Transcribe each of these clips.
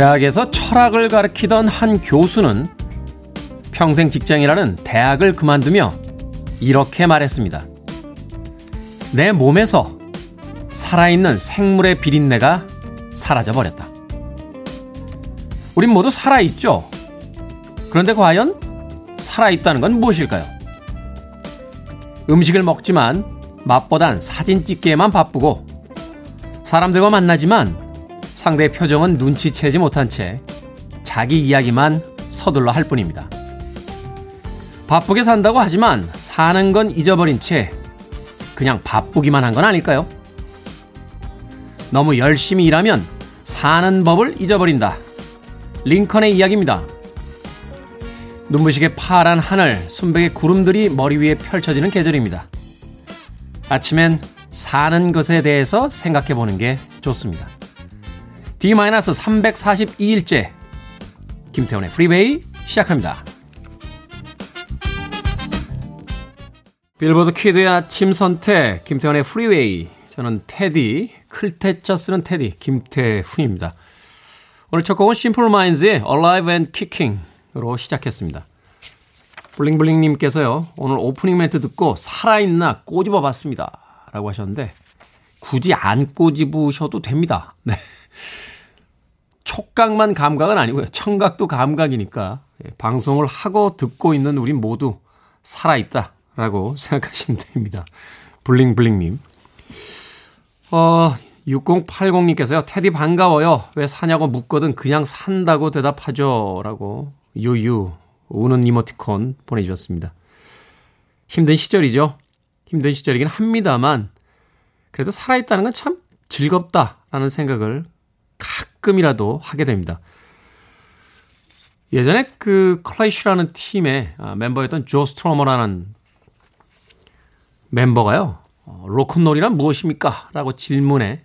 대학에서 철학을 가르치던 한 교수는 평생 직장이라는 대학을 그만두며 이렇게 말했습니다. 내 몸에서 살아있는 생물의 비린내가 사라져 버렸다. 우린 모두 살아있죠? 그런데 과연 살아있다는 건 무엇일까요? 음식을 먹지만 맛보단 사진 찍기에만 바쁘고 사람들과 만나지만 상대의 표정은 눈치채지 못한 채 자기 이야기만 서둘러 할 뿐입니다. 바쁘게 산다고 하지만 사는 건 잊어버린 채 그냥 바쁘기만 한 건 아닐까요? 너무 열심히 일하면 사는 법을 잊어버린다. 링컨의 이야기입니다. 눈부시게 파란 하늘, 순백의 구름들이 머리 위에 펼쳐지는 계절입니다. 아침엔 사는 것에 대해서 생각해 보는 게 좋습니다. D-342일째 김태훈의 프리웨이 시작합니다. 빌보드 kid의 아침 선택 김태훈의 프리웨이 저는 테디 클 태 자 쓰는 테디 김태훈입니다. 오늘 첫 곡은 심플 마인즈의 Alive and Kicking으로 시작했습니다. 블링블링님께서요, 오늘 오프닝 멘트 듣고 살아있나 꼬집어 봤습니다. 라고 하셨는데, 굳이 안 꼬집으셔도 됩니다. 네. 촉각만 감각은 아니고요. 청각도 감각이니까, 예, 방송을 하고 듣고 있는 우리 모두 살아있다. 라고 생각하시면 됩니다. 블링블링님. 어, 6080님께서요, 테디 반가워요. 왜 사냐고 묻거든 그냥 산다고 대답하죠. 라고, 유유, 우는 이모티콘 보내주셨습니다. 힘든 시절이죠. 힘든 시절이긴 합니다만, 그래도 살아있다는 건 참 즐겁다라는 생각을 가끔이라도 하게 됩니다. 예전에 그 클래시라는 팀의 아, 멤버였던 조 스트로머라는 멤버가요. 어, 로큰롤이란 무엇입니까? 라고 질문해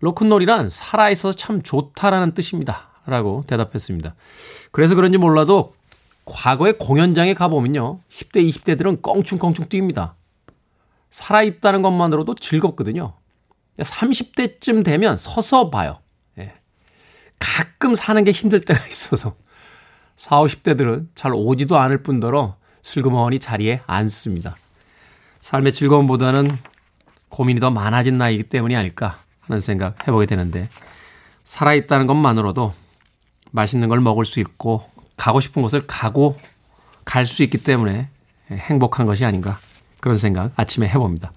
로큰롤이란 살아있어서 참 좋다라는 뜻입니다. 라고 대답했습니다. 그래서 그런지 몰라도 과거의 공연장에 가보면요. 10대, 20대들은 껑충껑충 뜁니다. 살아있다는 것만으로도 즐겁거든요. 30대쯤 되면 서서 봐요. 예. 가끔 사는 게 힘들 때가 있어서 40, 50대들은 잘 오지도 않을 뿐더러 슬그머니 자리에 앉습니다. 삶의 즐거움보다는 고민이 더 많아진 나이기 때문이 아닐까 하는 생각 해보게 되는데 살아있다는 것만으로도 맛있는 걸 먹을 수 있고 가고 싶은 곳을 가고 갈 수 있기 때문에 행복한 것이 아닌가 그런 생각 아침에 해봅니다.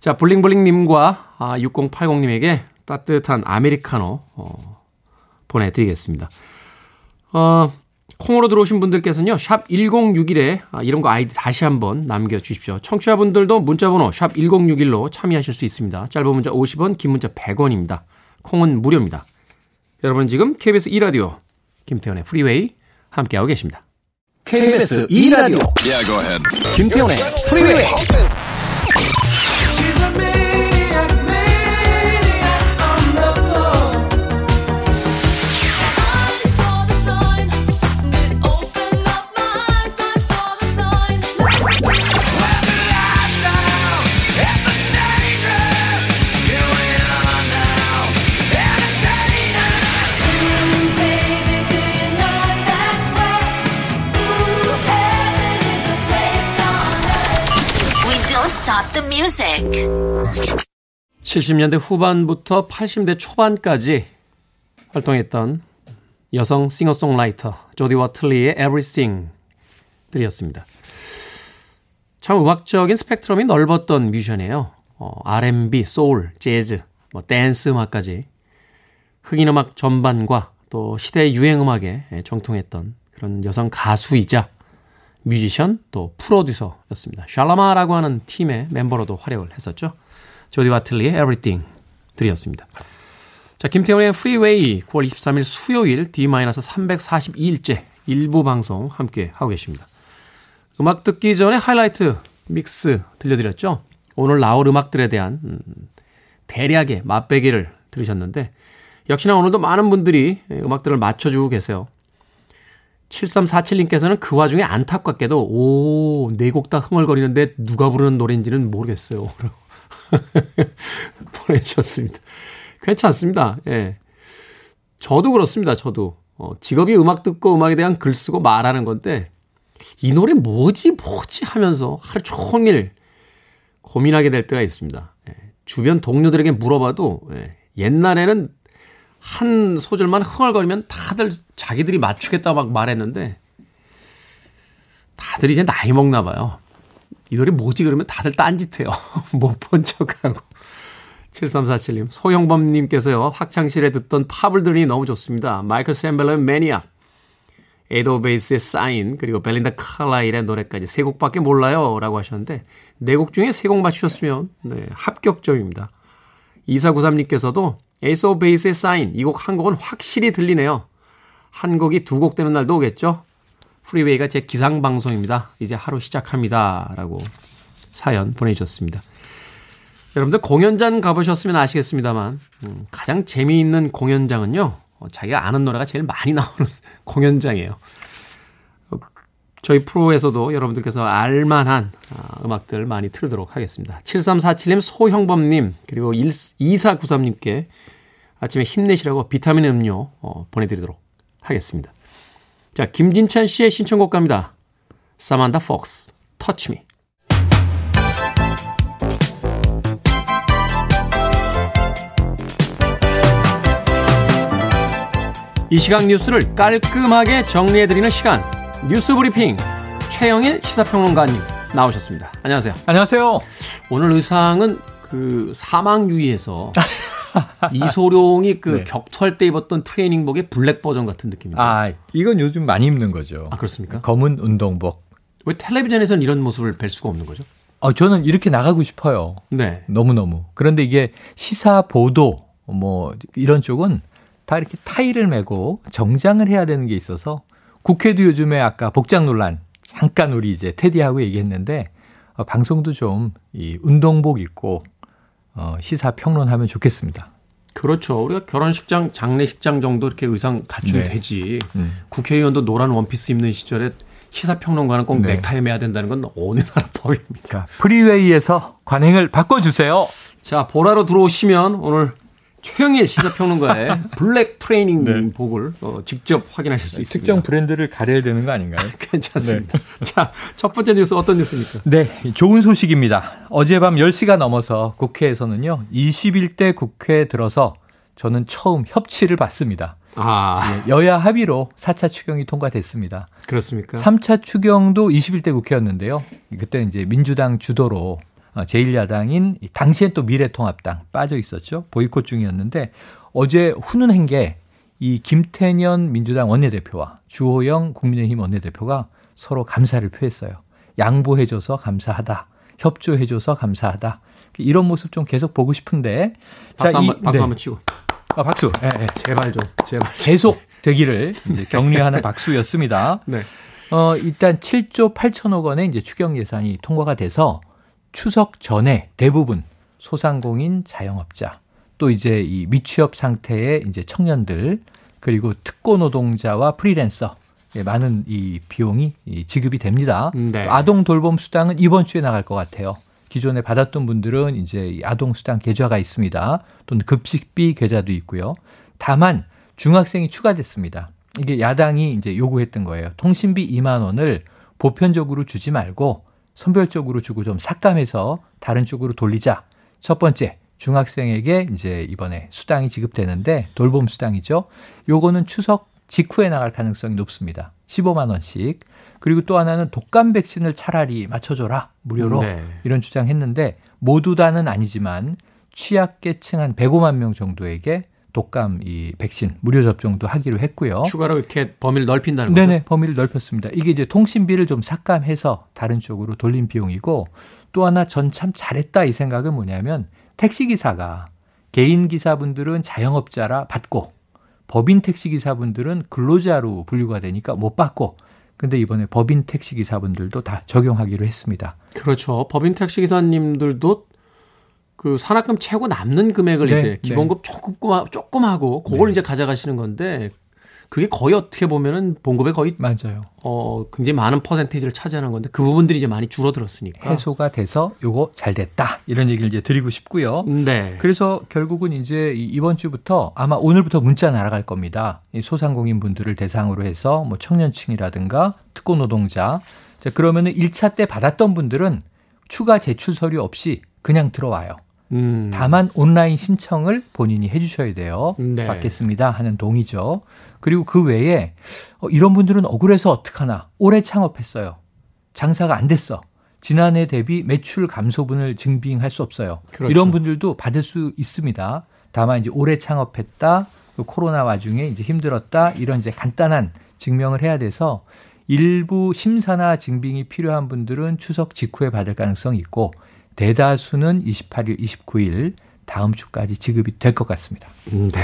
자, 블링블링님과 6080님에게 아, 따뜻한 아메리카노 어, 보내드리겠습니다. 어, 콩으로 들어오신 분들께서는요, 샵 1061에 아, 이런 거 아이디 다시 한번 남겨주십시오. 청취자분들도 문자번호 샵 1061로 참여하실 수 있습니다. 짧은 문자 50원, 긴 문자 100원입니다. 콩은 무료입니다. 여러분 지금 KBS 2라디오 김태훈의 프리웨이 함께하고 계십니다. KBS 2라디오 yeah, 김태훈의 프리웨이 the music. 70년대 후반부터 80대 초반까지 활동했던 여성 싱어송라이터 조디 워틀리의 Everything 들으셨습니다. 참 음악적인 스펙트럼이 넓었던 뮤지션이에요. 어, R&B, 소울, 재즈, 뭐 댄스 음악까지 흑인 음악 전반과 또 시대의 유행 음악에 정통했던 그런 여성 가수이자 뮤지션 또 프로듀서였습니다. 샬라마라고 하는 팀의 멤버로도 활약을 했었죠. 조디 와틀리의 Everything 들이었습니다. 자, 김태훈의 Freeway 9월 23일 수요일 D-342일째 일부 방송 함께 하고 계십니다. 음악 듣기 전에 하이라이트 믹스 들려드렸죠. 오늘 나올 음악들에 대한 음, 대략의 맛배기를 들으셨는데 역시나 오늘도 많은 분들이 음악들을 맞춰주고 계세요. 7347님께서는 그 와중에 안타깝게도 오, 네 곡 다 흥얼거리는데 누가 부르는 노래인지는 모르겠어요. 보내주셨습니다. 괜찮습니다. 예. 저도 그렇습니다. 저도 어, 직업이 음악 듣고 음악에 대한 글 쓰고 말하는 건데 이 노래 뭐지 뭐지 하면서 하루 종일 고민하게 될 때가 있습니다. 예, 주변 동료들에게 물어봐도 예, 옛날에는 한 소절만 흥얼거리면 다들 자기들이 맞추겠다 막 말했는데 다들 이제 나이 먹나 봐요. 이 노래 뭐지 그러면 다들 딴짓해요. 못 본 척하고. 7347님, 소영범님께서요, 학창실에 듣던 팝을 들으니 너무 좋습니다. 마이클 샘벨러의 매니악, 에도 베이스의 사인, 그리고 벨린다 칼라일의 노래까지 세 곡밖에 몰라요. 라고 하셨는데, 네 곡 중에 세 곡 맞추셨으면, 네, 합격점입니다. 2493님께서도 에이소 베이스의 사인, 이 곡 한 곡은 확실히 들리네요. 한 곡이 두 곡 되는 날도 오겠죠? 프리웨이가 제 기상방송입니다. 이제 하루 시작합니다. 라고 사연 보내주셨습니다. 여러분들 공연장 가보셨으면 아시겠습니다만, 음, 가장 재미있는 공연장은요, 어, 자기가 아는 노래가 제일 많이 나오는 공연장이에요. 어, 저희 프로에서도 여러분들께서 알만한 아, 음악들 많이 틀도록 하겠습니다. 7347님, 소형범님, 그리고 2493님께 아침에 힘내시라고 비타민 음료 어, 보내드리도록 하겠습니다. 자, 김진찬 씨의 신청곡 갑니다. 사만다 폭스, 터치 미. 이 시각 뉴스를 깔끔하게 정리해드리는 시간. 뉴스 브리핑. 최영일 시사평론가님 나오셨습니다. 안녕하세요. 안녕하세요. 오늘 의상은 그 사망유의에서 이소룡이 그 네. 격투할 때 입었던 트레이닝복의 블랙 버전 같은 느낌입니다. 아, 이건 요즘 많이 입는 거죠. 아, 그렇습니까? 검은 운동복. 왜 텔레비전에서는 이런 모습을 뵐 수가 없는 거죠? 어, 저는 이렇게 나가고 싶어요. 네. 너무너무. 그런데 이게 시사 보도 뭐 이런 쪽은 다 이렇게 타이를 메고 정장을 해야 되는 게 있어서 국회도 요즘에 아까 복장 논란 잠깐 우리 이제 테디하고 얘기했는데 어, 방송도 좀 이 운동복 입고 어, 시사 평론하면 좋겠습니다. 그렇죠. 우리가 결혼식장, 장례식장 정도 이렇게 의상 갖춰야 네. 되지. 음. 국회의원도 노란 원피스 입는 시절에 시사평론가는 꼭 네. 넥타이 매야 된다는 건 어느 나라 법입니까? 자, 프리웨이에서 관행을 바꿔주세요. 자, 보라로 들어오시면 오늘 최영일 시사평론가의 블랙 트레이닝 네. 복을 어, 직접 확인하실 수 있습니다. 특정 브랜드를 가려야 되는 거 아닌가요? 괜찮습니다. 네. 자, 첫 번째 뉴스 어떤 뉴스입니까? 네, 좋은 소식입니다. 어젯밤 10시가 넘어서 국회에서는요, 21대 국회에 들어서 저는 처음 협치를 받습니다. 아. 예, 여야 합의로 4차 추경이 통과됐습니다. 그렇습니까? 3차 추경도 21대 국회였는데요. 그때 이제 민주당 주도로 어, 제1야당인 당시엔 또 미래통합당 빠져 있었죠. 보이콧 중이었는데 어제 훈훈한 게 이 김태년 민주당 원내대표와 주호영 국민의힘 원내대표가 서로 감사를 표했어요. 양보해줘서 감사하다. 협조해줘서 감사하다. 이런 모습 좀 계속 보고 싶은데. 박수 한번, 박수 네. 한번 치고. 아, 박수. 네, 네, 제발 좀, 제발. 계속 되기를 격려하는 박수였습니다. 네. 어, 일단 7조 8천억 원의 이제 추경 예산이 통과가 돼서 추석 전에 대부분 소상공인 자영업자 또 이제 이 미취업 상태의 이제 청년들 그리고 특고 노동자와 프리랜서 예, 많은 이 비용이 지급이 됩니다. 네. 아동 돌봄 수당은 이번 주에 나갈 것 같아요. 기존에 받았던 분들은 이제 아동 수당 계좌가 있습니다. 또는 급식비 계좌도 있고요. 다만 중학생이 추가됐습니다. 이게 야당이 이제 요구했던 거예요. 통신비 2만 원을 보편적으로 주지 말고 선별적으로 주고 좀 삭감해서 다른 쪽으로 돌리자. 첫 번째, 중학생에게 이제 이번에 수당이 지급되는데 돌봄 수당이죠. 요거는 추석 직후에 나갈 가능성이 높습니다. 15만 원씩. 그리고 또 하나는 독감 백신을 차라리 맞춰줘라 무료로 네. 이런 주장했는데 모두 다는 아니지만 취약계층 한 105만 명 정도에게 독감 이 백신 무료 접종도 하기로 했고요. 추가로 이렇게 범위를 넓힌다는 거죠? 네네, 범위를 넓혔습니다. 이게 이제 통신비를 좀 삭감해서 다른 쪽으로 돌린 비용이고 또 하나 전 참 잘했다 이 생각은 뭐냐면 택시 기사가 개인 기사분들은 자영업자라 받고 법인 택시 기사분들은 근로자로 분류가 되니까 못 받고 근데 이번에 법인 택시 기사분들도 다 적용하기로 했습니다. 그렇죠. 법인 택시 기사님들도 그 산학금 채고 남는 금액을 네, 이제 네. 기본급 네. 조금 조금 하고 그걸 네. 이제 가져가시는 건데 그게 거의 어떻게 보면은 봉급의 거의 맞아요. 어 굉장히 많은 퍼센테이지를 차지하는 건데 그 부분들이 이제 많이 줄어들었으니까 해소가 돼서 요거 잘 됐다 이런 얘기를 이제 드리고 싶고요. 네. 그래서 결국은 이제 이번 주부터 아마 오늘부터 문자 날아갈 겁니다. 이 소상공인 분들을 대상으로 해서 뭐 청년층이라든가 특고 노동자 자 그러면은 1차 때 받았던 분들은 추가 제출 서류 없이 그냥 들어와요. 음. 다만 온라인 신청을 본인이 해주셔야 돼요. 네. 받겠습니다 하는 동의죠. 그리고 그 외에 어, 이런 분들은 억울해서 어떡하나 올해 창업했어요. 장사가 안 됐어. 지난해 대비 매출 감소분을 증빙할 수 없어요. 그렇죠. 이런 분들도 받을 수 있습니다. 다만 이제 올해 창업했다, 코로나 와중에 이제 힘들었다 이런 이제 간단한 증명을 해야 돼서 일부 심사나 증빙이 필요한 분들은 추석 직후에 받을 가능성이 있고 대다수는 28일, 29일 다음 주까지 지급이 될 것 같습니다. 음, 네.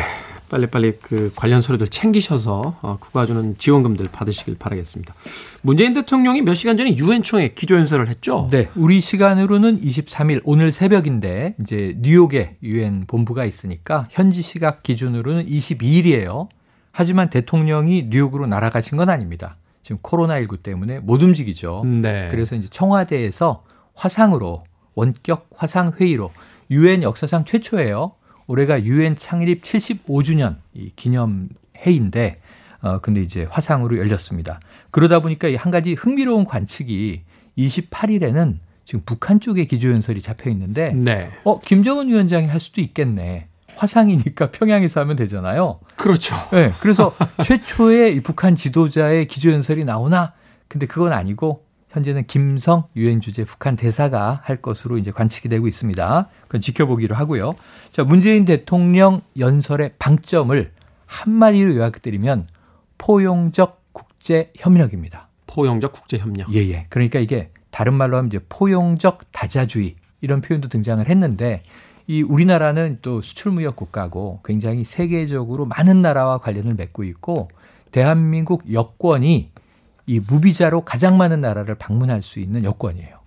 빨리빨리 그 관련 서류들 챙기셔서 어, 국가주는 지원금들 받으시길 바라겠습니다. 문재인 대통령이 몇 시간 전에 유엔 총회 기조연설을 했죠? 네. 우리 시간으로는 23일 오늘 새벽인데 이제 뉴욕에 유엔 본부가 있으니까 현지 시각 기준으로는 22일이에요. 하지만 대통령이 뉴욕으로 날아가신 건 아닙니다. 지금 코로나19 때문에 못 움직이죠. 네. 그래서 이제 청와대에서 화상으로 원격 화상 회의로 유엔 역사상 최초예요. 올해가 유엔 창립 75주년 이 기념 회의인데 어 근데 이제 화상으로 열렸습니다. 그러다 보니까 한 가지 흥미로운 관측이 28일에는 지금 북한 쪽에 기조연설이 잡혀 있는데 네. 어 김정은 위원장이 할 수도 있겠네. 화상이니까 평양에서 하면 되잖아요. 그렇죠. 네. 그래서 최초의 이 북한 지도자의 기조연설이 나오나? 근데 그건 아니고 현재는 김성 유엔 주재 북한 대사가 할 것으로 이제 관측이 되고 있습니다. 그건 지켜보기로 하고요. 자, 문재인 대통령 연설의 방점을 한마디로 요약드리면 포용적 국제 협력입니다. 포용적 국제 협력. 예, 예. 그러니까 이게 다른 말로 하면 이제 포용적 다자주의 이런 표현도 등장을 했는데 이 우리나라는 또 수출무역 국가고 굉장히 세계적으로 많은 나라와 관련을 맺고 있고 대한민국 여권이 이 무비자로 가장 많은 나라를 방문할 수 있는 여권이에요.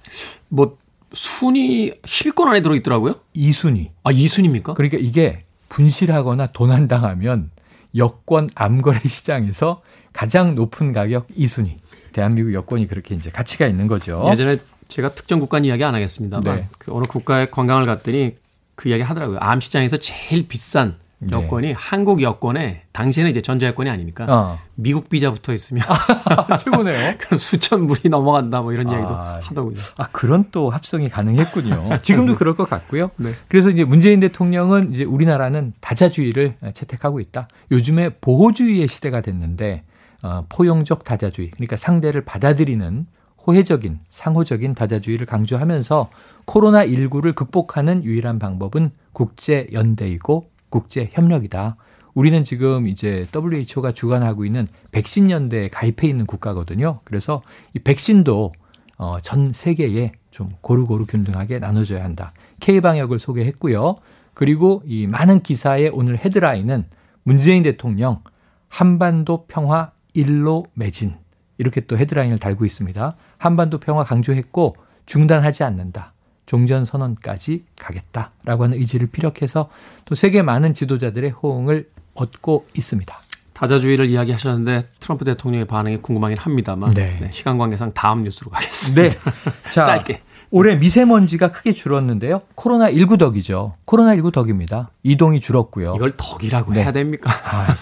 뭐 순위 10위권 안에 들어 있더라고요. 2순위. 아, 2순위입니까? 그러니까 이게 분실하거나 도난당하면 여권 암거래 시장에서 가장 높은 가격 2순위. 대한민국 여권이 그렇게 이제 가치가 있는 거죠. 예전에 제가 특정 국가 이야기 안 하겠습니다만 네. 그 어느 국가에 관광을 갔더니 그 이야기 하더라고요. 암 시장에서 제일 비싼 네. 여권이 네. 한국 여권에 당시에는 이제 전자 여권이 아니니까 어. 미국 비자 붙어 있으면 최고네요. 그럼 수천 불이 넘어간다 뭐 이런 아, 이야기도 하더군요. 아 그런 또 합성이 가능했군요. 지금도 그럴 것 같고요. 네. 그래서 이제 문재인 대통령은 이제 우리나라는 다자주의를 채택하고 있다. 요즘에 보호주의의 시대가 됐는데 어, 포용적 다자주의 그러니까 상대를 받아들이는 호혜적인 상호적인 다자주의를 강조하면서 코로나 19를 극복하는 유일한 방법은 국제 연대이고 국제 협력이다. 우리는 지금 이제 WHO가 주관하고 있는 백신 연대에 가입해 있는 국가거든요. 그래서 이 백신도 어, 전 세계에 좀 고루고루 균등하게 나눠줘야 한다. K 방역을 소개했고요. 그리고 이 많은 기사의 오늘 헤드라인은 문재인 대통령 한반도 평화 일로 매진 이렇게 또 헤드라인을 달고 있습니다. 한반도 평화 강조했고 중단하지 않는다. 종전 선언까지 가겠다라고 하는 의지를 피력해서 또 세계 많은 지도자들의 호응을 얻고 있습니다. 다자주의를 이야기하셨는데 트럼프 대통령의 반응이 궁금하긴 합니다만 네. 네, 시간 관계상 다음 뉴스로 가겠습니다. 네. 자, 짧게. 올해 미세먼지가 크게 줄었는데요. 코로나 19 덕이죠. 코로나 19 덕입니다. 이동이 줄었고요. 이걸 덕이라고 네. 해야 됩니까? 아,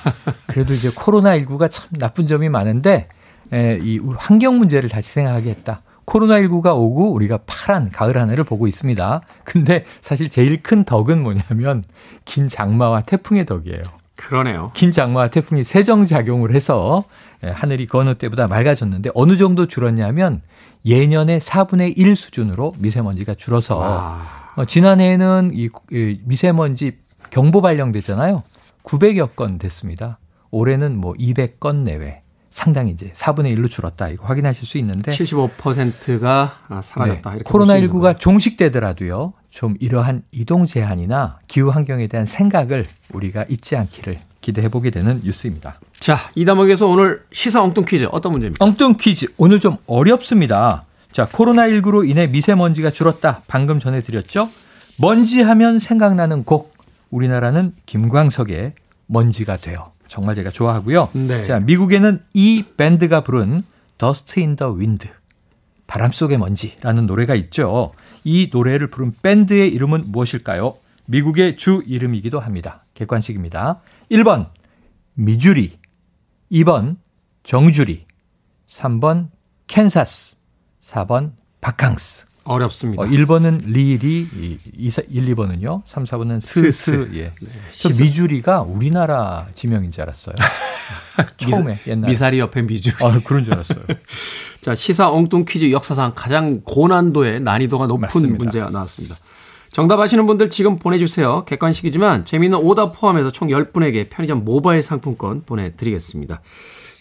그래도 이제 코로나 19가 참 나쁜 점이 많은데 에, 이 환경 문제를 다시 생각하게 했다. 코로나19가 오고 우리가 파란 가을 하늘을 보고 있습니다. 근데 사실 제일 큰 덕은 뭐냐면 긴 장마와 태풍의 덕이에요. 그러네요. 긴 장마와 태풍이 세정작용을 해서 예, 하늘이 그 어느 때보다 맑아졌는데 어느 정도 줄었냐면 예년의 4분의 1 수준으로 미세먼지가 줄어서 어, 지난해에는 이, 이 미세먼지 경보 발령됐잖아요. 900여 건 됐습니다. 올해는 뭐 200건 내외. 상당히 이제 4분의 1로 줄었다. 이거 확인하실 수 있는데 75%가 아, 사라졌다. 네. 코로나 19가 종식되더라도요. 좀 이러한 이동 제한이나 기후 환경에 대한 생각을 우리가 잊지 않기를 기대해 보게 되는 뉴스입니다. 자, 이 대목에서 오늘 시사 엉뚱 퀴즈 어떤 문제입니까? 엉뚱 퀴즈. 오늘 좀 어렵습니다. 자, 코로나19로 인해 미세먼지가 줄었다. 방금 전해 드렸죠? 먼지 하면 생각나는 곡. 우리나라는 김광석의 먼지가 돼요. 정말 제가 좋아하고요. 네. 자, 미국에는 이 밴드가 부른 Dust in the Wind. 바람 속의 먼지라는 노래가 있죠. 이 노래를 부른 밴드의 이름은 무엇일까요? 미국의 주 이름이기도 합니다. 객관식입니다. 1번 미주리, 2번 정주리, 3번 캔사스, 4번 바캉스. 어렵습니다. 어, 1번은 리리, 1, 2번은요. 3, 4번은 스스. 스. 예. 네, 저 미주리가 우리나라 지명인 줄 알았어요. 처음에 미사, 옛날에. 미사리 옆에 미주리. 아, 그런 줄 알았어요. 자, 시사 엉뚱 퀴즈 역사상 가장 고난도의 난이도가 높은 맞습니다. 문제가 나왔습니다. 정답 아시는 분들 지금 보내주세요. 객관식이지만 재미있는 오답 포함해서 총 10분에게 편의점 모바일 상품권 보내드리겠습니다.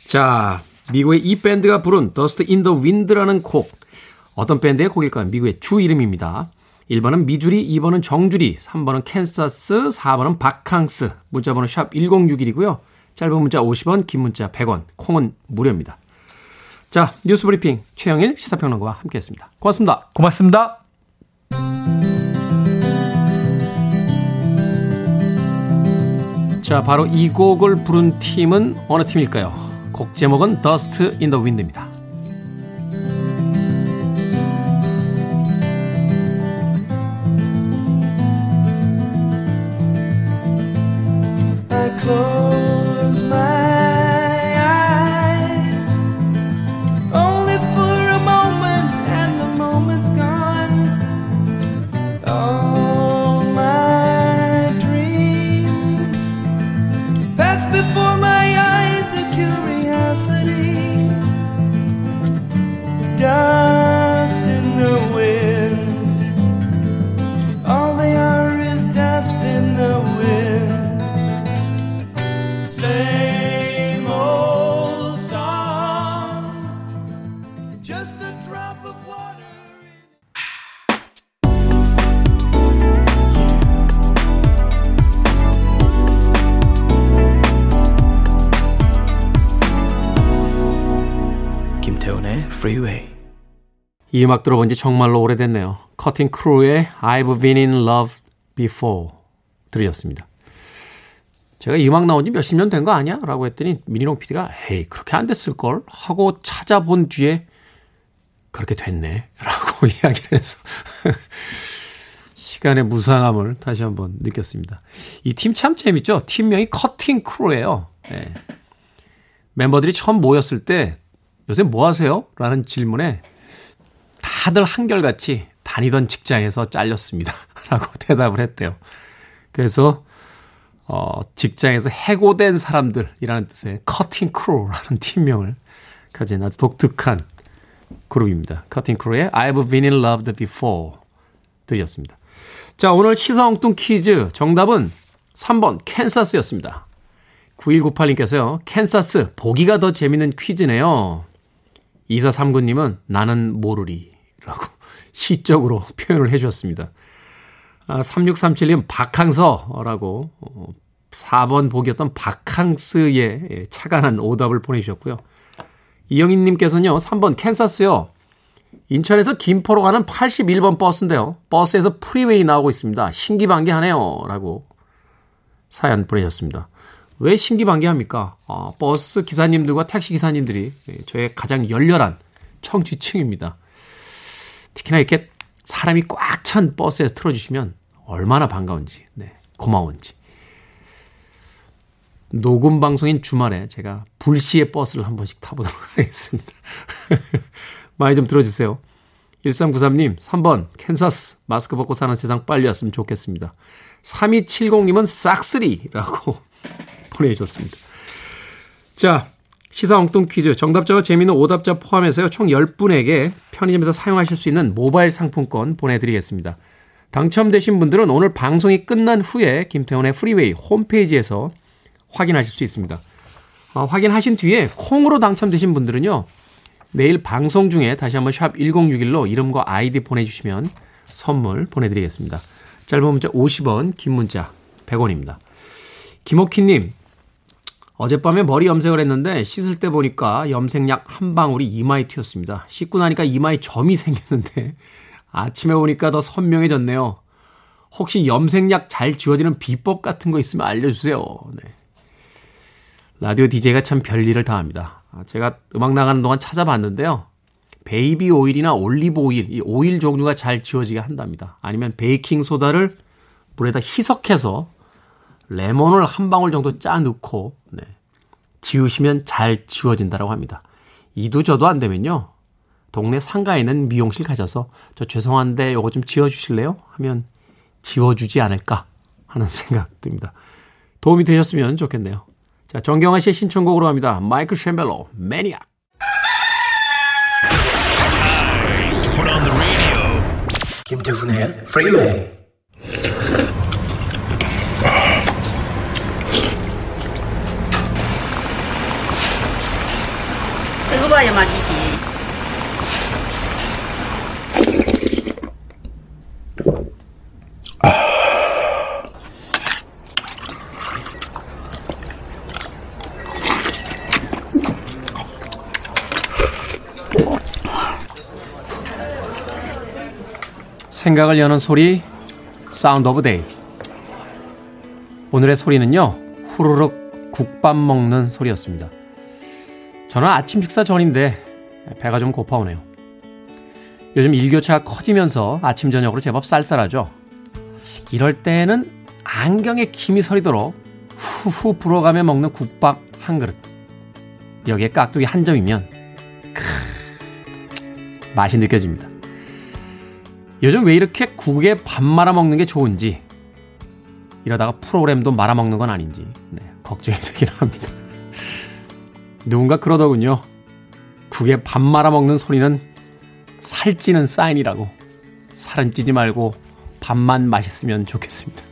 자, 미국의 이 밴드가 부른 Dust in the Wind라는 곡. 어떤 밴드의 곡일까요? 미국의 주 이름입니다. 1번은 미주리, 2번은 정주리, 3번은 캔사스, 4번은 바캉스. 문자번호 샵 1061이고요. 짧은 문자 50원, 긴 문자 100원, 콩은 무료입니다. 자, 뉴스 브리핑 최영일 시사평론가와 함께했습니다. 고맙습니다. 고맙습니다. 자, 바로 이 곡을 부른 팀은 어느 팀일까요? 곡 제목은 Dust in the Wind입니다. 이 음악 들어본 지 정말로 오래됐네요. 커팅 크루의 I've been in love before 들으셨습니다. 제가 이 음악 나온 지 몇십 년 된 거 아니야? 라고 했더니 미니롱 PD가 에이 그렇게 안 됐을걸? 하고 찾아본 뒤에 그렇게 됐네 라고 이야기를 해서 시간의 무상함을 다시 한번 느꼈습니다. 이 팀 참 재밌죠? 팀명이 커팅 크루예요. 네. 멤버들이 처음 모였을 때 요새 뭐 하세요? 라는 질문에 다들 한결같이 다니던 직장에서 잘렸습니다. 라고 대답을 했대요. 그래서, 어, 직장에서 해고된 사람들이라는 뜻의 커팅 크루라는 팀명을 가진 아주 독특한 그룹입니다. 커팅 크루의 I've been in love before 들으셨습니다. 자, 오늘 시사 엉뚱 퀴즈 정답은 3번 캔사스였습니다. 9198님께서요. 캔사스 보기가 더 재밌는 퀴즈네요. 2439님은 나는 모르리. 라고 시적으로 표현을 해 주셨습니다. 아, 3637님 박항서라고 4번 어, 보기였던 바캉스의 예, 차관한 오답을 보내주셨고요. 이영인님께서는요, 3번 캔사스요. 인천에서 김포로 가는 81번 버스인데요. 버스에서 프리웨이 나오고 있습니다. 신기방기하네요. 라고 사연 보내셨습니다. 왜 신기방기합니까? 어, 버스 기사님들과 택시 기사님들이 예, 저의 가장 열렬한 청취층입니다. 특히나 이렇게 사람이 꽉 찬 버스에서 틀어주시면 얼마나 반가운지, 네, 고마운지. 녹음 방송인 주말에 제가 불시에 버스를 한 번씩 타보도록 하겠습니다. 많이 좀 들어주세요. 1393님, 3번, 캔사스. 마스크 벗고 사는 세상 빨리 왔으면 좋겠습니다. 3270님은 싹쓸이라고 보내주셨습니다. 자, 시사 엉뚱 퀴즈 정답자와 재미있는 오답자 포함해서요. 총 10분에게 편의점에서 사용하실 수 있는 모바일 상품권 보내드리겠습니다. 당첨되신 분들은 오늘 방송이 끝난 후에 김태훈의 프리웨이 홈페이지에서 확인하실 수 있습니다. 어, 확인하신 뒤에 콩으로 당첨되신 분들은요. 내일 방송 중에 다시 한번 샵 1061로 이름과 아이디 보내주시면 선물 보내드리겠습니다. 짧은 문자 50원, 긴 문자 100원입니다. 김옥희님, 어젯밤에 머리 염색을 했는데 씻을 때 보니까 염색약 한 방울이 이마에 튀었습니다. 씻고 나니까 이마에 점이 생겼는데 아침에 보니까 더 선명해졌네요. 혹시 염색약 잘 지워지는 비법 같은 거 있으면 알려주세요. 네. 라디오 DJ가 참 별일을 다 합니다. 아, 제가 음악 나가는 동안 찾아봤는데요. 베이비 오일이나 올리브 오일, 이 오일 종류가 잘 지워지게 한답니다. 아니면 베이킹 소다를 물에다 희석해서 레몬을 한 방울 정도 짜 넣고 네, 지우시면 잘 지워진다고 합니다. 이도 저도 안 되면요. 동네 상가에 있는 미용실 가셔서 저 죄송한데 요거 좀 지워주실래요? 하면 지워주지 않을까 하는 생각 듭니다. 도움이 되셨으면 좋겠네요. 자, 정경아 씨의 신청곡으로 합니다. 마이클 셈벨로, Maniac. 김태훈의 프리웨이 뜨거워야 맛이지. 생각을 여는 소리, Sound of Day. 오늘의 소리는요, 후루룩 국밥 먹는 소리였습니다. 저는 아침 식사 전인데 배가 좀 고파오네요. 요즘 일교차가 커지면서 아침 저녁으로 제법 쌀쌀하죠. 이럴 때는 안경에 김이 서리도록 후후 불어가며 먹는 국밥 한 그릇. 여기에 깍두기 한 점이면 크 맛이 느껴집니다. 요즘 왜 이렇게 국에 밥 말아 먹는 게 좋은지 이러다가 프로그램도 말아 먹는 건 아닌지 네, 걱정이 되긴 합니다. 누군가 그러더군요. 국에 밥 말아 먹는 소리는 살찌는 사인이라고. 살은 찌지 말고 밥만 맛있으면 좋겠습니다.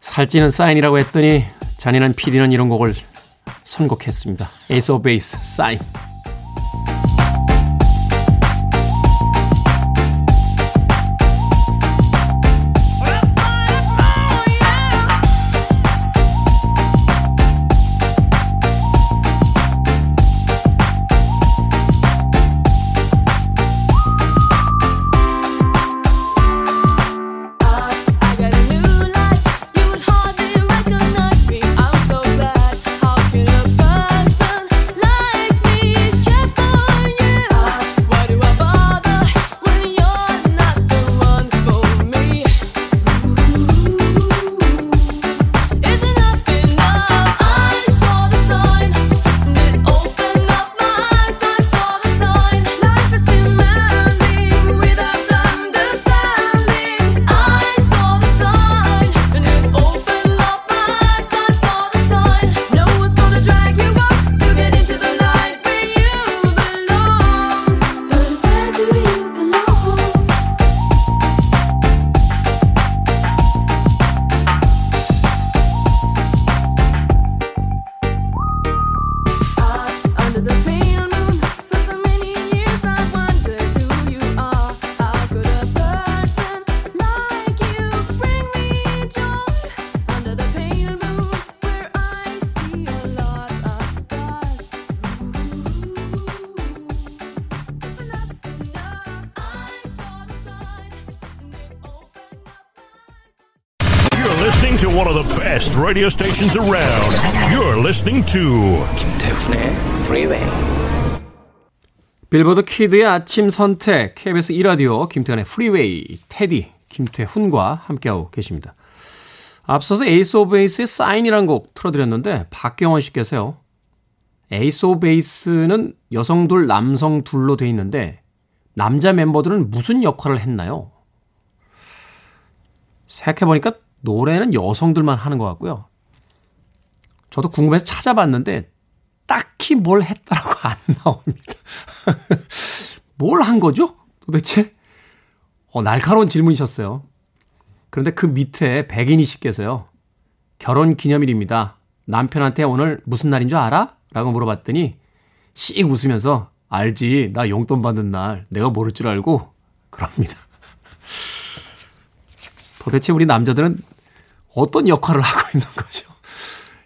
살찌는 사인이라고 했더니 잔인한 PD는 이런 곡을 선곡했습니다. 에이스 오브 베이스 사인. Best radio stations around. You're listening to 김태훈의 Freeway. 빌보드 Kid의 아침 선택 KBS 2라디오 김태훈의 프리웨이 테디 김태훈과 함께하고 계십니다. 앞서서 에이스 오브 베이스의 Sign이라는 곡 틀어드렸는데 박경원 씨께서요. 에이스 오브 베이스는 여성 둘 남성 둘로 돼 있는데 남자 멤버들은 무슨 역할을 했나요? 생각해보니까 노래는 여성들만 하는 것 같고요. 저도 궁금해서 찾아봤는데 딱히 뭘 했다라고 안 나옵니다. 뭘 한 거죠? 도대체? 어, 날카로운 질문이셨어요. 그런데 그 밑에 백인이 씨께서요. 결혼 기념일입니다. 남편한테 오늘 무슨 날인 줄 알아? 라고 물어봤더니 씩 웃으면서 알지. 나 용돈 받는 날. 내가 모를 줄 알고. 그럽니다. 도대체 우리 남자들은 어떤 역할을 하고 있는 거죠?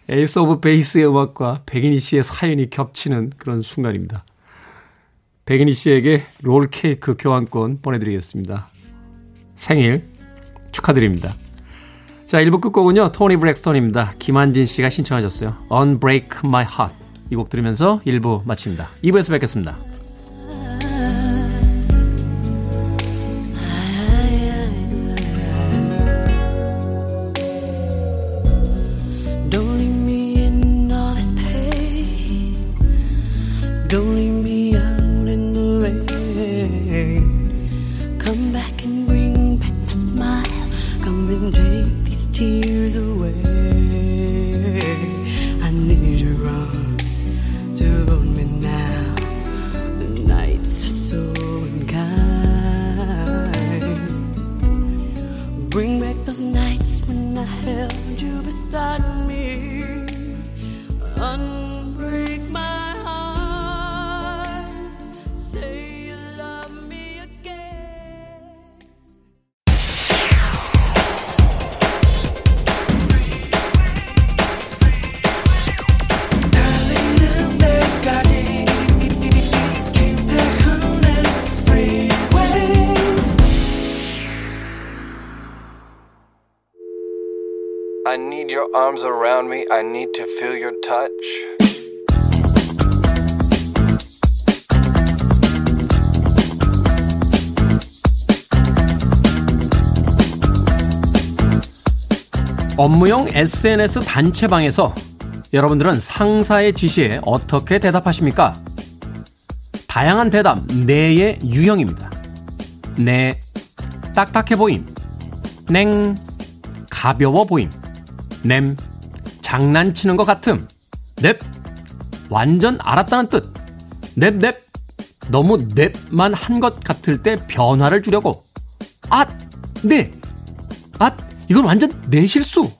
에이스 오브 베이스의 음악과 백인희 씨의 사연이 겹치는 그런 순간입니다. 백인희 씨에게 롤 케이크 교환권 보내드리겠습니다. 생일 축하드립니다. 자, 1부 끝곡은요. 토니 브랙스톤입니다. 김한진 씨가 신청하셨어요. Unbreak My Heart. 이 곡 들으면서 1부 마칩니다. 2부에서 뵙겠습니다. Arms around me. I need to feel your touch. 업무용 SNS 단체방에서 여러분들은 상사의 지시에 어떻게 대답하십니까? 다양한 대답, 네의 유형입니다. 네, 딱딱해 보임. 냉, 가벼워 보임. 냄, 장난치는 것 같음. 넵, 완전 알았다는 뜻. 넵, 넵, 너무 넵만 한 것 같을 때 변화를 주려고. 아, 네. 아, 이건 완전 내 실수.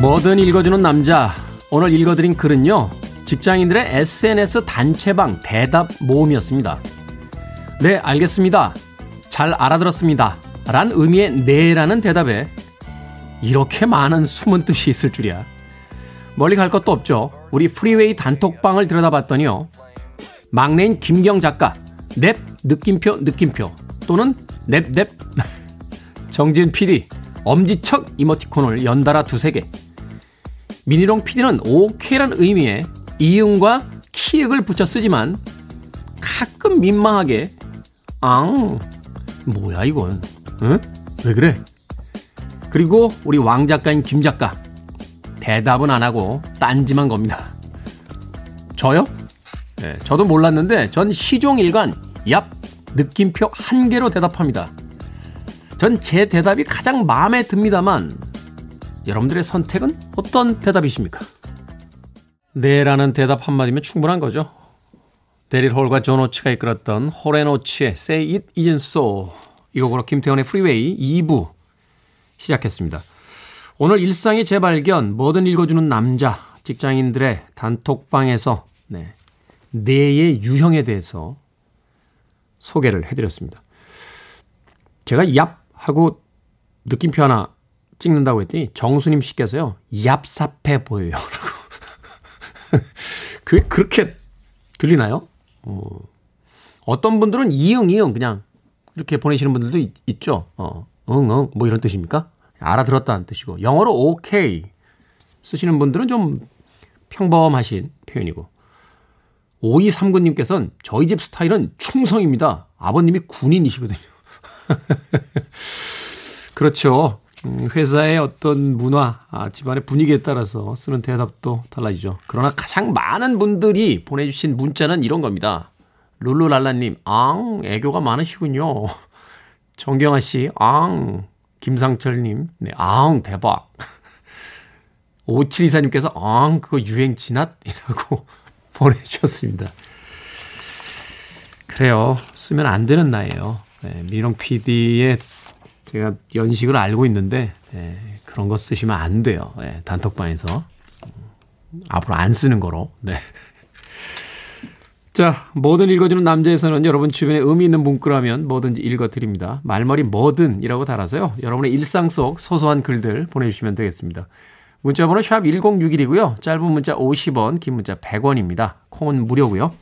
뭐든 읽어주는 남자. 오늘 읽어드린 글은요. 직장인들의 SNS 단체방 대답 모음이었습니다. 네, 알겠습니다. 잘 알아들었습니다. 란 의미의 네라는 대답에 이렇게 많은 숨은 뜻이 있을 줄이야. 멀리 갈 것도 없죠. 우리 프리웨이 단톡방을 들여다봤더니요. 막내인 김경 작가, 넵, 느낌표, 느낌표, 또는 넵 넵, 정지은 PD, 엄지척 이모티콘을 연달아 두세 개. 미니롱 PD는 오케이란 의미의 이응과 키읔을 붙여 쓰지만 가끔 민망하게 앙 뭐야 이건 응? 왜 그래? 그리고 우리 왕 작가인 김 작가 대답은 안 하고 딴지만 겁니다. 저요? 네, 저도 몰랐는데 전 시종일관 얍 느낌표 한 개로 대답합니다. 전 제 대답이 가장 마음에 듭니다만 여러분들의 선택은 어떤 대답이십니까? 네라는 대답 한마디면 충분한 거죠. 대릴 홀과 존 오츠가 이끌었던 홀앤오츠의 Say It Isn't So 이 곡으로 김태훈의 프리웨이 2부 시작했습니다. 오늘 일상의 재발견 뭐든 읽어주는 남자 직장인들의 단톡방에서 네, 네의 유형에 대해서 소개를 해드렸습니다. 제가 얍 하고 느낌표 하나 찍는다고 했더니 정수님 씨께서요 얍삽해 보여요. 그게 그렇게 들리나요? 어. 어떤 분들은 이응, 이응 그냥 이렇게 보내시는 분들도 있, 있죠. 어, 응, 응, 뭐 이런 뜻입니까? 알아들었다는 뜻이고. 영어로 오케이 쓰시는 분들은 좀 평범하신 표현이고. 5239님께서는 저희 집 스타일은 충성입니다. 아버님이 군인이시거든요. 그렇죠. 음, 회사의 어떤 문화, 아, 집안의 분위기에 따라서 쓰는 대답도 달라지죠. 그러나 가장 많은 분들이 보내주신 문자는 이런 겁니다. 룰루랄라님, 앙, 애교가 많으시군요. 정경아 씨, 앙. 김상철님, 네, 앙, 대박. 5724님께서, 앙, 그거 유행 지났? 이라고 보내주셨습니다. 그래요. 쓰면 안 되는 나이에요. 네, 미롱 PD의 제가 연식을 알고 있는데 예, 그런 거 쓰시면 안 돼요. 예, 단톡방에서 음, 앞으로 안 쓰는 거로. 네. 자, 뭐든 읽어주는 남자에서는 여러분 주변에 의미 있는 문구라면 뭐든지 읽어드립니다. 말머리 뭐든이라고 달아서요. 여러분의 일상 속 소소한 글들 보내주시면 되겠습니다. 문자번호 샵 1061이고요. 짧은 문자 50원, 긴 문자 100원입니다. 콩은 무료고요.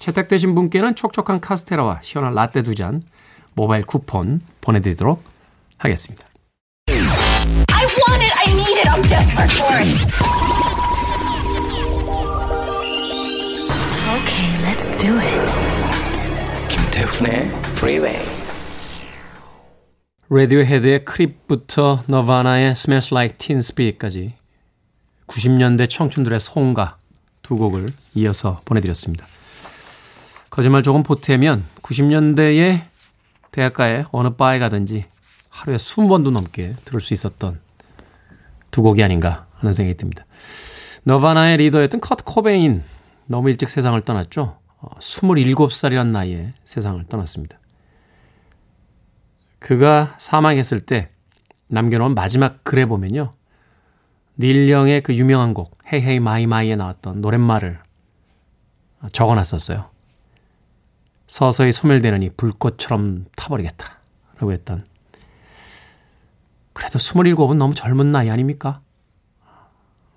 채택되신 분께는 촉촉한 카스테라와 시원한 라떼 두 잔 모바일 쿠폰 보내드리도록 하겠습니다. I want it, I need it, I'm desperate for it. Okay, let's do it. 김태훈의 Freeway. 라디오헤드의 Creep부터 너바나의 Smells Like Teen Spirit까지 90년대 청춘들의 송가 두 곡을 이어서 보내드렸습니다. 거짓말 조금 보태면 90년대에 대학가에 어느 바에 가든지 하루에 20번도 넘게 들을 수 있었던 두 곡이 아닌가 하는 생각이 듭니다. 너바나의 리더였던 커트 코베인 너무 일찍 세상을 떠났죠. 27살이란 어, 나이에 세상을 떠났습니다. 그가 사망했을 때 남겨놓은 마지막 글에 보면요. 닐 영의 그 유명한 곡 Hey Hey My My에 나왔던 노랫말을 적어놨었어요. 서서히 소멸되느니 불꽃처럼 타버리겠다. 라고 했던. 그래도 27은 너무 젊은 나이 아닙니까?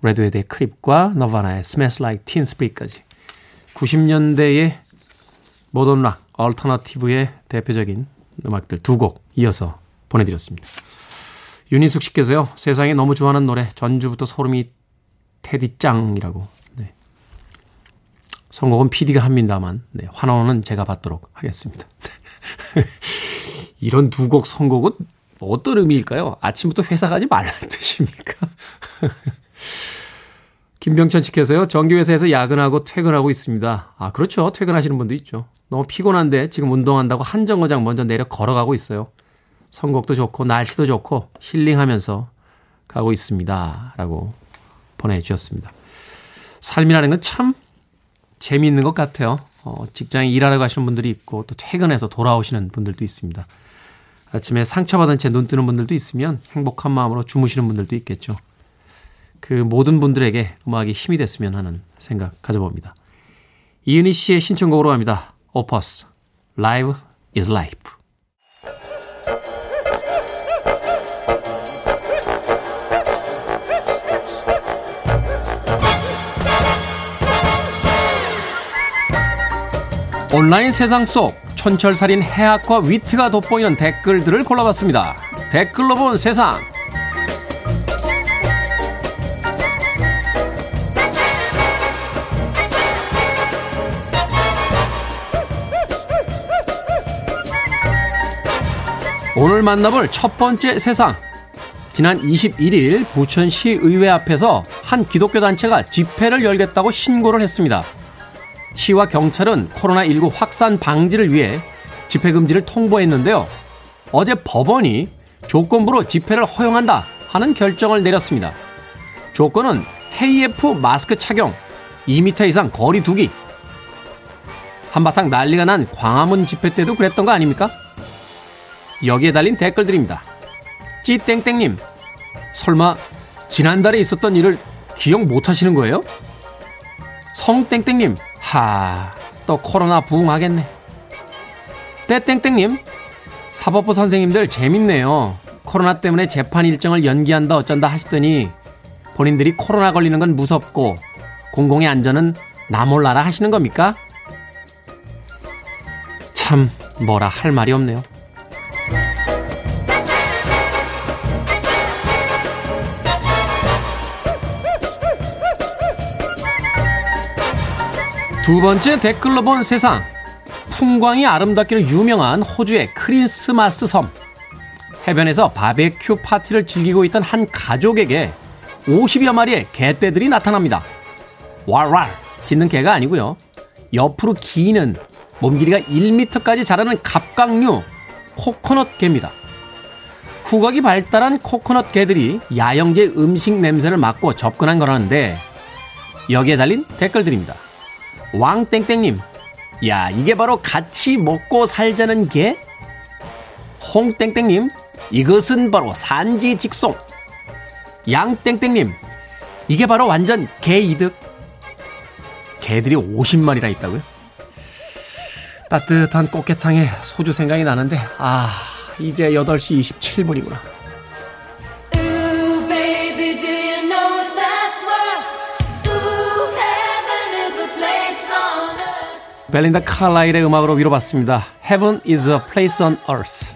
라디오헤드의 Creep과 너바나의 Smells Like Teen Spirit까지 90년대의 모던 락, 얼터너티브의 대표적인 음악들 두 곡 이어서 보내드렸습니다. 윤희숙 씨께서요, 세상에 너무 좋아하는 노래, 전주부터 소름이 테디 짱이라고. 네. 선곡은 PD가 합니다만, 네, 환원은 제가 받도록 하겠습니다. 이런 두 곡 선곡은 어떤 의미일까요? 아침부터 회사 가지 말라는 뜻입니까? 김병천 씨께서요, 정규회사에서 야근하고 퇴근하고 있습니다. 아, 그렇죠. 퇴근하시는 분도 있죠. 너무 피곤한데 지금 운동한다고 한 정거장 먼저 내려 걸어가고 있어요. 선곡도 좋고 날씨도 좋고 힐링하면서 가고 있습니다. 라고 보내주셨습니다. 삶이라는 건 참 재미있는 것 같아요. 어, 직장에 일하러 가시는 분들이 있고 또 퇴근해서 돌아오시는 분들도 있습니다. 아침에 상처받은 채 눈 뜨는 분들도 있으면 행복한 마음으로 주무시는 분들도 있겠죠. 그 모든 분들에게 음악이 힘이 됐으면 하는 생각 가져봅니다. 이은희 씨의 신청곡으로 합니다. 오퍼스, Live is Life. 온라인 세상 속 촌철살인 해학과 위트가 돋보이는 댓글들을 골라봤습니다. 댓글로 본 세상. 오늘 만나볼 첫 번째 세상. 지난 21일 부천시 의회 앞에서 한 기독교 단체가 집회를 열겠다고 신고를 했습니다. 시와 경찰은 코로나19 확산 방지를 위해 집회 금지를 통보했는데요. 어제 법원이 조건부로 집회를 허용한다 하는 결정을 내렸습니다. 조건은 KF 마스크 착용, 2m 이상 거리 두기. 한바탕 난리가 난 광화문 집회 때도 그랬던 거 아닙니까? 여기에 달린 댓글들입니다. 찌땡땡님, 설마 지난달에 있었던 일을 기억 못 하시는 거예요? 성땡땡님, 하, 또 코로나 부흥하겠네. 때땡땡님, 사법부 선생님들 재밌네요. 코로나 때문에 재판 일정을 연기한다 어쩐다 하시더니 본인들이 코로나 걸리는 건 무섭고 공공의 안전은 나 몰라라 하시는 겁니까? 참, 뭐라 할 말이 없네요. 두 번째 댓글로 본 세상. 풍광이 아름답기로 유명한 호주의 크리스마스 섬. 해변에서 바베큐 파티를 즐기고 있던 한 가족에게 50여 마리의 개떼들이 나타납니다. 왈왈 짖는 개가 아니고요. 옆으로 기는 몸 길이가 1m까지 자라는 갑각류 코코넛 개입니다. 후각이 발달한 코코넛 개들이 야영계 음식 냄새를 맡고 접근한 거라는데 여기에 달린 댓글들입니다. 왕땡땡님, 야, 이게 바로 같이 먹고 살자는 게? 홍땡땡님, 이것은 바로 산지 직송. 양땡땡님, 이게 바로 완전 개 이득. 개들이 50마리나 있다고요? 따뜻한 꽃게탕에 소주 생각이 나는데, 아, 이제 8시 27분이구나. 벨린다 칼라일의 음악으로 위로받습니다. Heaven is a place on earth.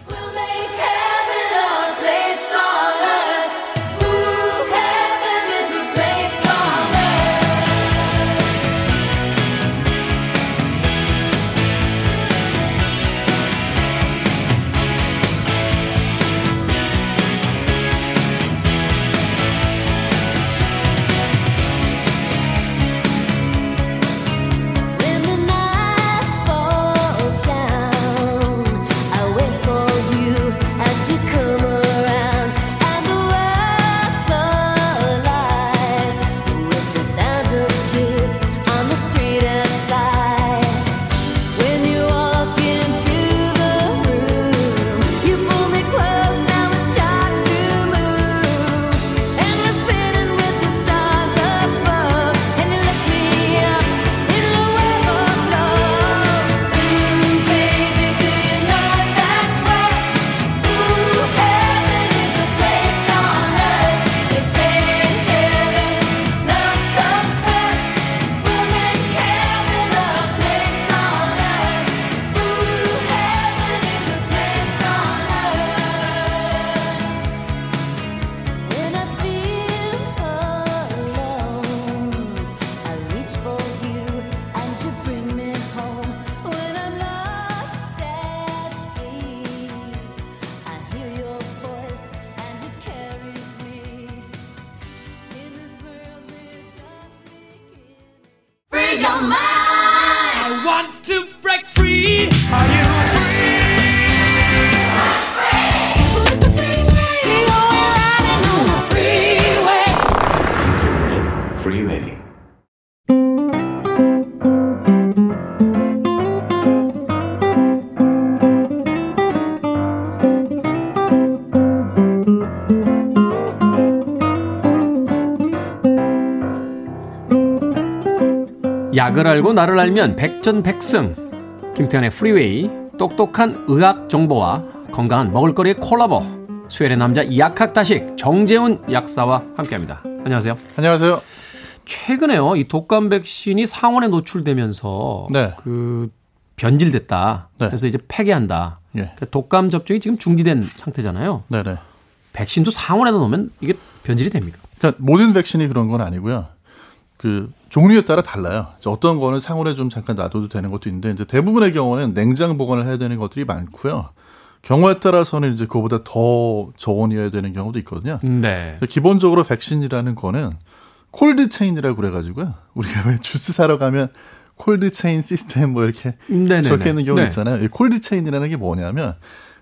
약을 알고 나를 알면 백전백승. 김태현의 프리웨이, 똑똑한 의학 정보와 건강한 먹을거리의 콜라보. 수혜의 남자 약학다식 정재훈 약사와 함께합니다. 안녕하세요. 안녕하세요. 최근에요, 이 독감 백신이 상온에 노출되면서 네. 그 변질됐다. 네. 그래서 이제 폐기한다. 예. 그러니까 독감 접종이 지금 중지된 상태잖아요. 네네. 백신도 상온에다 놓으면 이게 변질이 됩니까? 그러니까 모든 백신이 그런 건 아니고요. 그 종류에 따라 달라요. 어떤 거는 상온에 좀 잠깐 놔둬도 되는 것도 있는데 이제 대부분의 경우는 냉장 보관을 해야 되는 것들이 많고요. 경우에 따라서는 이제 그보다 더 저온이어야 되는 경우도 있거든요. 네. 기본적으로 백신이라는 거는 콜드 체인이라고 그래가지고요. 우리가 왜 주스 사러 가면 콜드 체인 시스템 뭐 이렇게 네네네. 적혀 있는 경우 네. 있잖아요. 이 콜드 체인이라는 게 뭐냐면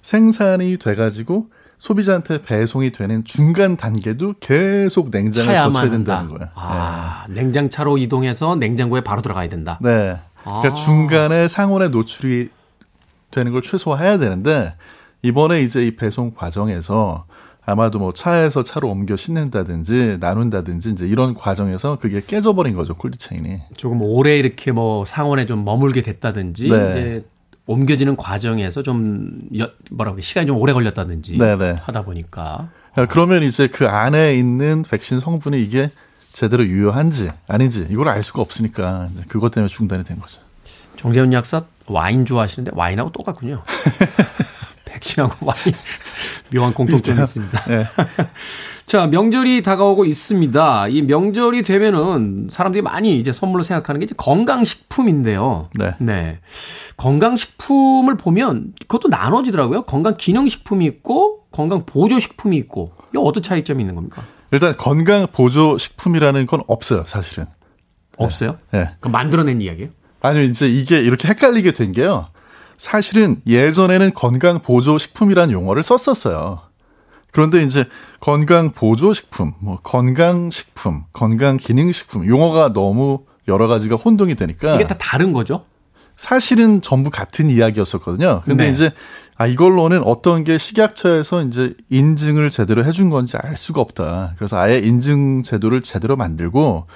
생산이 돼가지고 소비자한테 배송이 되는 중간 단계도 계속 냉장을 거쳐야 된다는 거예요. 아, 네. 냉장차로 이동해서 냉장고에 바로 들어가야 된다. 네. 그러니까 아. 중간에 상온에 노출이 되는 걸 최소화해야 되는데 이번에 이제 이 배송 과정에서 아마도 뭐 차에서 차로 옮겨 싣는다든지 나눈다든지 이제 이런 과정에서 그게 깨져버린 거죠 콜드 체인이. 조금 오래 이렇게 뭐 상온에 좀 머물게 됐다든지 네. 이제 옮겨지는 과정에서 좀 뭐라고 시간이 좀 오래 걸렸다든지 네네. 하다 보니까 그러면 이제 그 안에 있는 백신 성분이 이게 제대로 유효한지 아닌지 이걸 알 수가 없으니까 그것 때문에 중단이 된 거죠. 정재훈 약사 와인 좋아하시는데 와인하고 똑같군요. 백신하고 와인 묘한 공통점이 있습니다. 네. 자, 명절이 다가오고 있습니다. 이 명절이 되면은 사람들이 많이 이제 선물로 생각하는 게 이제 건강식품인데요. 네. 네. 건강식품을 보면 그것도 나눠지더라고요. 건강기능식품이 있고 건강보조식품이 있고. 이거 어떤 차이점이 있는 겁니까? 일단 건강보조식품이라는 건 없어요, 사실은. 없어요? 네. 그럼 만들어낸 이야기예요? 아니요, 이제 이게 이렇게 헷갈리게 된 게요. 사실은 예전에는 건강 보조 식품이라는 용어를 썼었어요. 그런데 이제 건강 보조 식품, 뭐 건강 식품, 건강 기능 식품 용어가 너무 여러 가지가 혼동이 되니까 이게 다 다른 거죠? 사실은 전부 같은 이야기였었거든요. 근데 네. 이제 아 이걸로는 어떤 게 식약처에서 이제 인증을 제대로 해준 건지 알 수가 없다. 그래서 아예 인증 제도를 제대로 만들고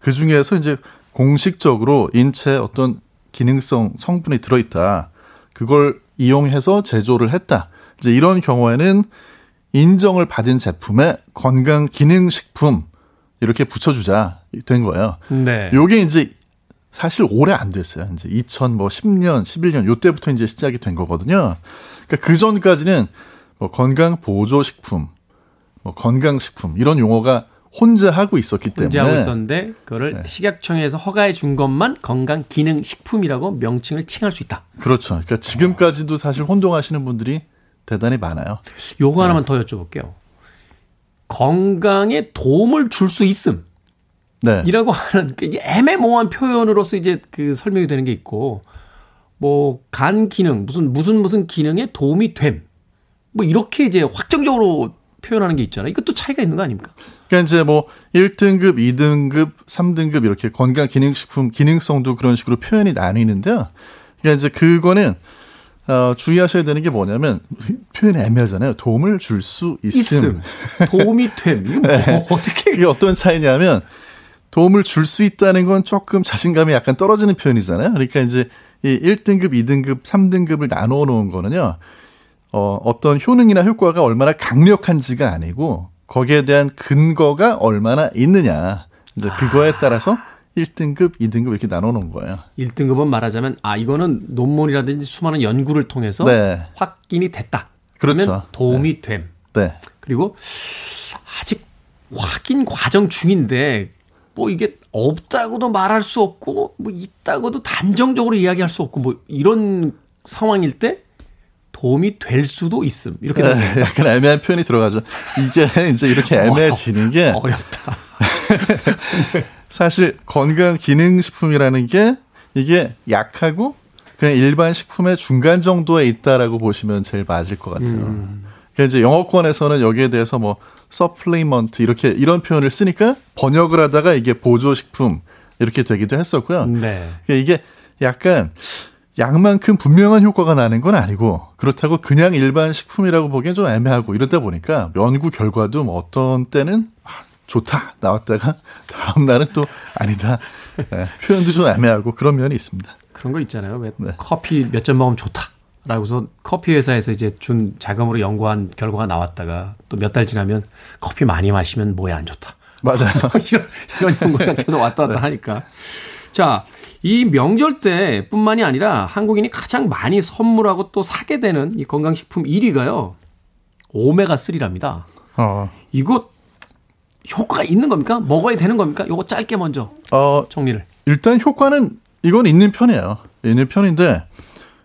그 중에서 이제 공식적으로 인체 어떤 기능성 성분이 들어있다. 그걸 이용해서 제조를 했다. 이제 이런 경우에는 인정을 받은 제품에 건강 기능 식품 이렇게 붙여주자 된 거예요. 네. 요게 이제 사실 오래 안 됐어요. 이제 2010년, 뭐 11년 요때부터 이제 시작이 된 거거든요. 그러니까 그 전까지는 뭐 건강 보조 식품, 뭐 건강 식품 이런 용어가 혼자 하고 있었기 때문에 혼자 하고 있었는데 그거를 네. 식약청에서 허가해 준 것만 건강 기능 식품이라고 명칭을 칭할 수 있다. 그렇죠. 그러니까 지금까지도 사실 혼동하시는 분들이 대단히 많아요. 요거 하나만 네. 더 여쭤볼게요. 건강에 도움을 줄 수 있음. 네. 이라고 하는 그 애매모호한 표현으로서 이제 그 설명이 되는 게 있고 뭐 간 기능 무슨 무슨 무슨 기능에 도움이 됨. 뭐 이렇게 이제 확정적으로 표현하는 게 있잖아요. 이것도 차이가 있는 거 아닙니까? 그러니까 이제 뭐 1등급, 2등급, 3등급 이렇게 건강 기능식품 기능성도 그런 식으로 표현이 나뉘는데요. 그러니까 이제 그거는 어, 주의하셔야 되는 게 뭐냐면 표현이 애매하잖아요. 도움을 줄 수 있음. 있음. 도움이 됨. 뭐 네. 어떻게 이게 어떤 차이냐면 도움을 줄 수 있다는 건 조금 자신감이 약간 떨어지는 표현이잖아요. 그러니까 이제 이 1등급, 2등급, 3등급을 나눠 놓은 거는요. 어, 어떤 효능이나 효과가 얼마나 강력한지가 아니고 거기에 대한 근거가 얼마나 있느냐. 이제 그거에 따라서 1등급, 2등급 이렇게 나눠 놓은 거예요. 1등급은 말하자면 아 이거는 논문이라든지 수많은 연구를 통해서 네. 확인이 됐다. 그렇죠. 도움이 네. 됨. 네. 그리고 아직 확인 과정 중인데 뭐 이게 없다고도 말할 수 없고 뭐 있다고도 단정적으로 이야기할 수 없고 뭐 이런 상황일 때 도움이 될 수도 있음. 이렇게 네, 약간 애매한 표현이 들어가죠. 이게 이제 이렇게 애매해지는 게 어렵다. 사실 건강 기능 식품이라는 게 이게 약하고 그냥 일반 식품의 중간 정도에 있다라고 보시면 제일 맞을 것 같아요. 음. 그러니까 이제 영어권에서는 여기에 대해서 뭐 supplement 이렇게 이런 표현을 쓰니까 번역을 하다가 이게 보조 식품 이렇게 되기도 했었고요. 네. 그러니까 이게 약간 약만큼 분명한 효과가 나는 건 아니고 그렇다고 그냥 일반 식품이라고 보기엔 좀 애매하고 이러다 보니까 연구 결과도 뭐 어떤 때는 아, 좋다 나왔다가 다음 날은 또 아니다 네, 표현도 좀 애매하고 그런 면이 있습니다. 그런 거 있잖아요. 왜 네. 커피 몇 잔 먹으면 좋다. 라고서 커피 회사에서 이제 준 자금으로 연구한 결과가 나왔다가 또 몇 달 지나면 커피 많이 마시면 뭐에 안 좋다. 맞아요. 이런, 이런 연구가 계속 왔다 갔다 네. 하니까. 자, 이 명절 때뿐만이 아니라 한국인이 가장 많이 선물하고 또 사게 되는 이 건강식품 1위가요. 오메가3랍니다. 어. 이거 효과가 있는 겁니까? 먹어야 되는 겁니까? 요거 짧게 먼저 어, 정리를. 일단 효과는 이건 있는 편이에요. 있는 편인데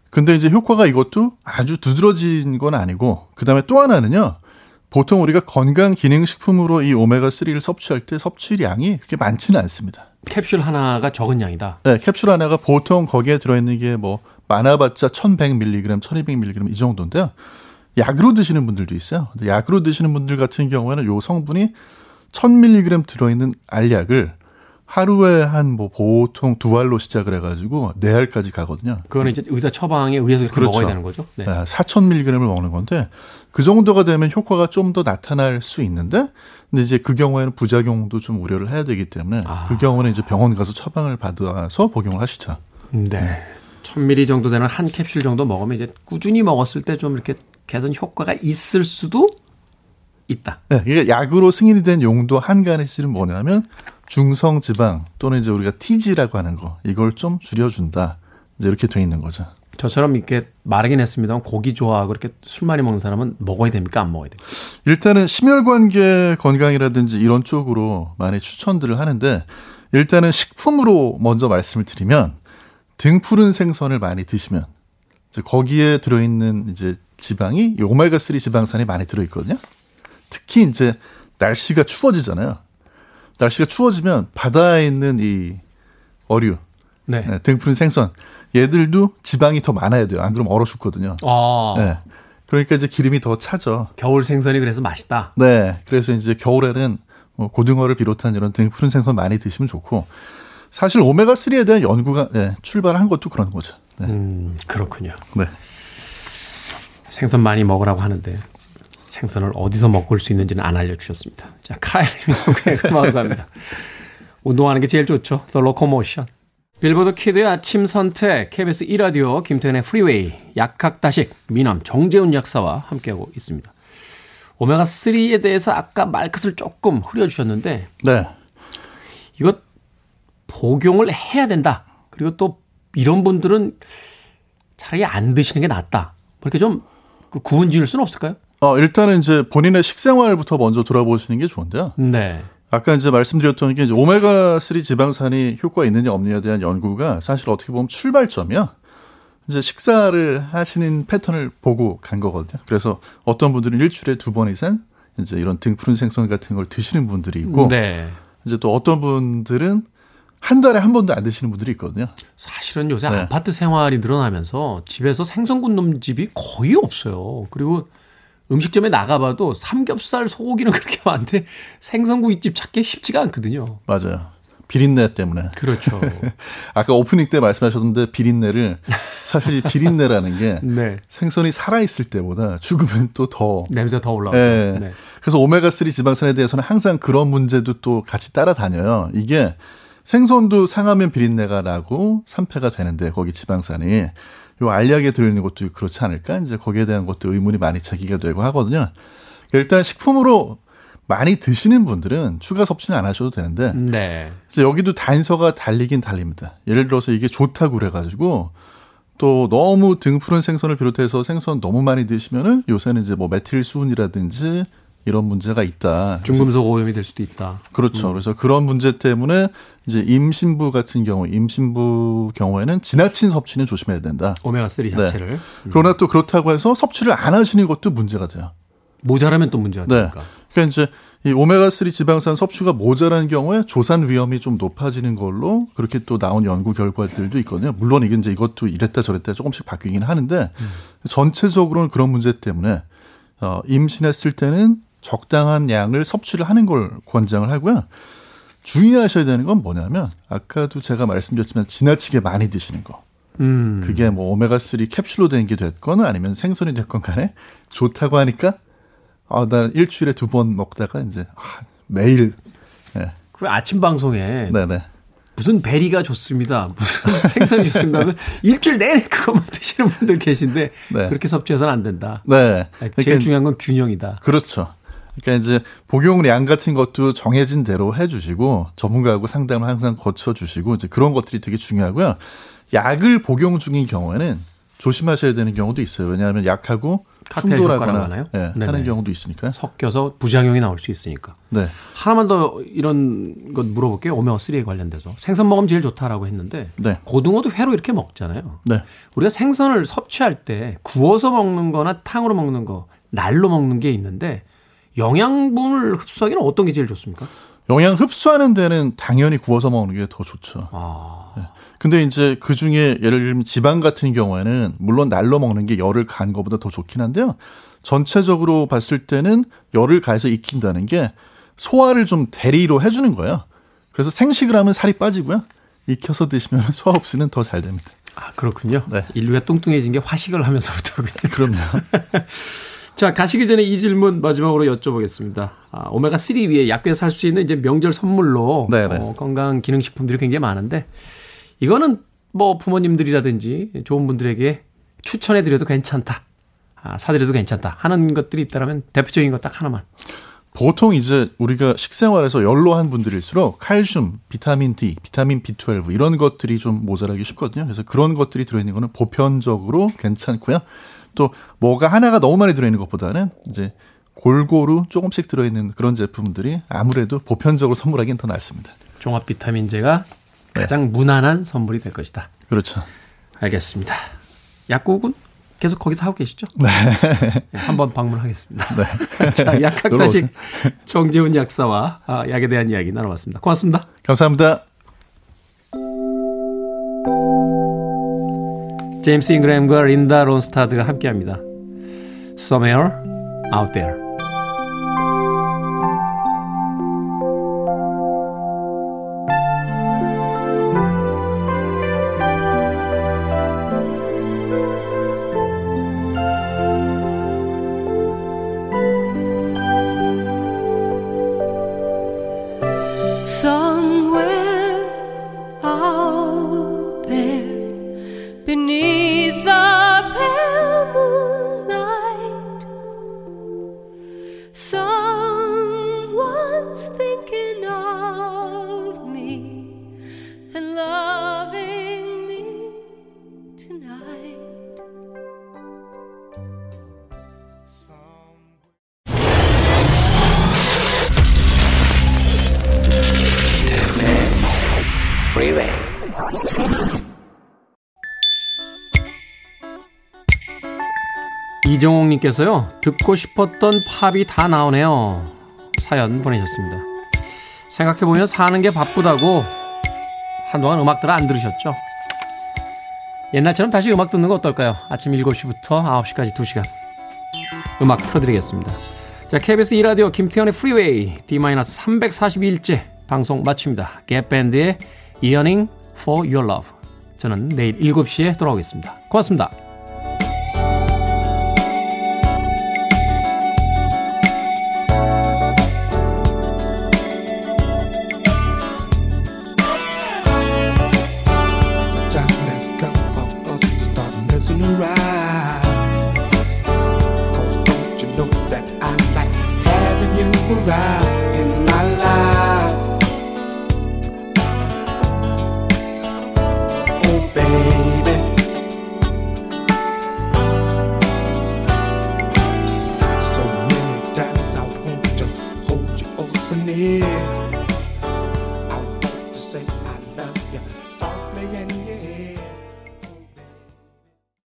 근데 이제 효과가 이것도 아주 두드러진 건 아니고 그다음에 또 하나는요. 보통 우리가 건강 기능 식품으로 이 오메가 3를 섭취할 때 섭취량이 그렇게 많지는 않습니다. 캡슐 하나가 적은 양이다. 네, 캡슐 하나가 보통 거기에 들어 있는 게 뭐 많아봤자 1,100mg, 1,200mg 이 정도인데요. 약으로 드시는 분들도 있어요. 근데 약으로 드시는 분들 같은 경우에는 요 성분이 1000mg 들어 있는 알약을 하루에 한 뭐 보통 두 알로 시작을 해가지고 네 알까지 가거든요. 그거는 이제 의사 처방에 의해서 그렇게 그렇죠. 먹어야 되는 거죠. 네. 네, 4,000mg을 먹는 건데 그 정도가 되면 효과가 좀 더 나타날 수 있는데 근데 이제 그 경우에는 부작용도 좀 우려를 해야 되기 때문에 아. 그 경우는 이제 병원 가서 처방을 받아서 복용을 하시죠. 네. 네. 1000ml 정도 되는 한 캡슐 정도 먹으면 이제 꾸준히 먹었을 때 좀 이렇게 개선 효과가 있을 수도 있다. 네, 이게 약으로 승인이 된 용도 은 뭐냐면 중성 지방 또는 이제 우리가 TG라고 하는 거 이걸 좀 줄여준다. 이제 이렇게 돼 있는 거죠. 저처럼 이렇게 말하긴 했습니다만 고기 좋아하고 이렇게 술 많이 먹는 사람은 먹어야 됩니까? 안 먹어야 됩니까? 일단은 심혈관계 건강이라든지 이런 쪽으로 많이 추천들을 하는데 일단은 식품으로 먼저 말씀을 드리면 등 푸른 생선을 많이 드시면 이제 거기에 들어있는 이제 지방이 오메가3 지방산이 많이 들어있거든요. 특히 이제 날씨가 추워지잖아요. 날씨가 추워지면 바다에 있는 이 어류, 네. 네, 등푸른 생선 얘들도 지방이 더 많아야 돼요. 안 그러면 얼어 죽거든요. 아. 네. 그러니까 이제 기름이 더 차죠. 겨울 생선이 그래서 맛있다. 네. 그래서 이제 겨울에는 뭐 고등어를 비롯한 이런 등 푸른 생선 많이 드시면 좋고 사실 오메가 3에 대한 연구가 네, 출발한 것도 그런 거죠. 네. 음, 그렇군요. 네. 생선 많이 먹으라고 하는데 생선을 어디서 먹을 수 있는지는 안 알려주셨습니다. 자, 카일님의 음악으로 갑니다. 운동하는 게 제일 좋죠. The Loco-Motion. 빌보드 키드의 아침 선택, KBS 1라디오, 김태현의 프리웨이, 약학다식, 미남, 정재훈 약사와 함께하고 있습니다. 오메가3에 대해서 아까 말끝을 조금 흐려주셨는데, 네. 이거 복용을 해야 된다. 그리고 또 이런 분들은 차라리 안 드시는 게 낫다. 뭐 이렇게 좀그 구분 지을 수는 없을까요? 어, 일단은 이제 본인의 식생활부터 먼저 돌아보시는 게 좋은데요. 네. 아까 이제 말씀드렸던 게 이제 오메가3 지방산이 효과가 있느냐 없느냐에 대한 연구가 사실 어떻게 보면 출발점이야. 이제 식사를 하시는 패턴을 보고 간 거거든요. 그래서 어떤 분들은 일주일에 두 번 이상 이제 이런 등 푸른 생선 같은 걸 드시는 분들이 있고 네. 이제 또 어떤 분들은 한 달에 한 번도 안 드시는 분들이 있거든요. 사실은 요새 네. 아파트 생활이 늘어나면서 집에서 생선 굽는 집이 거의 없어요. 그리고 음식점에 나가봐도 삼겹살 소고기는 그렇게 많은데 생선구이집 찾기 쉽지가 않거든요. 맞아요. 비린내 때문에. 그렇죠. 아까 오프닝 때 말씀하셨는데 비린내를 사실 비린내라는 게 네. 생선이 살아 있을 때보다 죽으면 또 더 냄새 더 올라오죠. 네. 네. 그래서 오메가 3 지방산에 대해서는 항상 그런 문제도 또 같이 따라다녀요. 이게 생선도 상하면 비린내가 나고 산패가 되는데 거기 지방산이 요 알약에 들어있는 것도 그렇지 않을까? 이제 거기에 대한 것도 의문이 많이 제기가 되고 하거든요. 일단 식품으로 많이 드시는 분들은 추가 섭취는 안 하셔도 되는데 네. 여기도 단서가 달리긴 달립니다. 예를 들어서 이게 좋다고 그래가지고 또 너무 등 푸른 생선을 비롯해서 생선 너무 많이 드시면은 요새는 이제 뭐 메틸 수은이라든지 이런 문제가 있다. 중금속 오염이 될 수도 있다. 그렇죠. 음. 그래서 그런 문제 때문에 이제 임신부 같은 경우, 임신부 경우에는 지나친 섭취는 조심해야 된다. 오메가 3 자체를. 네. 음. 그러나 또 그렇다고 해서 섭취를 안 하시는 것도 문제가 돼요. 모자라면 또 문제가 네. 되니까. 그러니까 이제 이 오메가 3 지방산 섭취가 모자란 경우에 조산 위험이 좀 높아지는 걸로 그렇게 또 나온 연구 결과들도 있거든요. 물론 이게 이제 이것도 이랬다 저랬다 조금씩 바뀌긴 하는데 음. 전체적으로는 그런 문제 때문에 어, 임신했을 때는 적당한 양을 섭취를 하는 걸 권장을 하고요. 주의하셔야 되는 건 뭐냐면 아까도 제가 말씀드렸지만 지나치게 많이 드시는 거. 음. 그게 뭐 오메가 3 캡슐로 된 게 됐건 아니면 생선이 됐건 간에 좋다고 하니까 아, 난 일주일에 두 번 먹다가 이제 아, 매일 네. 그 아침 방송에 네네. 무슨 베리가 좋습니다. 무슨 생선이 좋습니다. 하면 일주일 내내 그것만 드시는 분들 계신데 네. 그렇게 섭취해서는 안 된다. 네. 제일 그러니까, 중요한 건 균형이다. 그렇죠. 그러니까 이제 복용량 같은 것도 정해진 대로 해주시고 전문가하고 상담을 항상 거쳐주시고 이제 그런 것들이 되게 중요하고요. 약을 복용 중인 경우에는 조심하셔야 되는 경우도 있어요. 왜냐하면 약하고 충돌하거나 네, 하는 경우도 있으니까요. 섞여서 부작용이 나올 수 있으니까. 네. 하나만 더 이런 것 물어볼게요. 오메가 3에 관련돼서 생선 먹으면 제일 좋다라고 했는데 네. 고등어도 회로 이렇게 먹잖아요. 네. 우리가 생선을 섭취할 때 구워서 먹는-거나 탕으로 먹는 거, 날로 먹는 게 있는데 영양분을 흡수하기는 어떤 게 제일 좋습니까? 영양 흡수하는 데는 당연히 구워서 먹는 게 더 좋죠. 아. 네. 근데 이제 그 중에 예를 들면 지방 같은 경우에는 물론 날로 먹는 게 열을 가한 것보다 더 좋긴 한데요. 전체적으로 봤을 때는 열을 가해서 익힌다는 게 소화를 좀 대리로 해주는 거예요. 그래서 생식을 하면 살이 빠지고요. 익혀서 드시면 소화 흡수는 더 잘 됩니다. 아, 그렇군요. 네. 인류가 뚱뚱해진 게 화식을 하면서부터. 그럼요. 자, 가시기 전에 이 질문 마지막으로 여쭤보겠습니다. 아, 오메가3 위에 약국에서 살수 있는 이제 명절 선물로 어, 건강 기능식품들이 굉장히 많은데 이거는 뭐 부모님들이라든지 좋은 분들에게 추천해드려도 괜찮다. 아, 사드려도 괜찮다. 하는 것들이 있다면 대표적인 것 딱 하나만. 보통 이제 우리가 식생활에서 연로한 분들일수록 칼슘, 비타민 D, 비타민 B12 이런 것들이 좀 모자라기 쉽거든요. 그래서 그런 것들이 들어있는 거는 보편적으로 괜찮고요. 또 뭐가 하나가 너무 많이 들어있는 것보다는 이제 골고루 조금씩 들어있는 그런 제품들이 아무래도 보편적으로 선물하기는 더 낫습니다. 종합 비타민제가 네. 가장 무난한 선물이 될 것이다. 그렇죠. 알겠습니다. 약국은 계속 거기서 하고 계시죠? 네. 네 한번 방문하겠습니다. 네. 자, 약학다식 정재훈 약사와 아, 약에 대한 이야기 나눠봤습니다. 고맙습니다. 감사합니다. 제임스 잉그램과 린다 론스타드가 함께합니다. Somewhere Out There. 이정옥님께서요, 듣고 싶었던 팝이 다 나오네요. 사연 보내셨습니다. 생각해보면 사는 게 바쁘다고 한동안 음악들을 안 들으셨죠? 옛날처럼 다시 음악 듣는 거 어떨까요? 아침 7시부터 9시까지 2시간. 음악 틀어드리겠습니다. 자, KBS 2라디오 김태현의 프리웨이 D-341째 방송 마칩니다. 갭 밴드의 Yearning for Your Love. 저는 내일 7시에 돌아오겠습니다. 고맙습니다.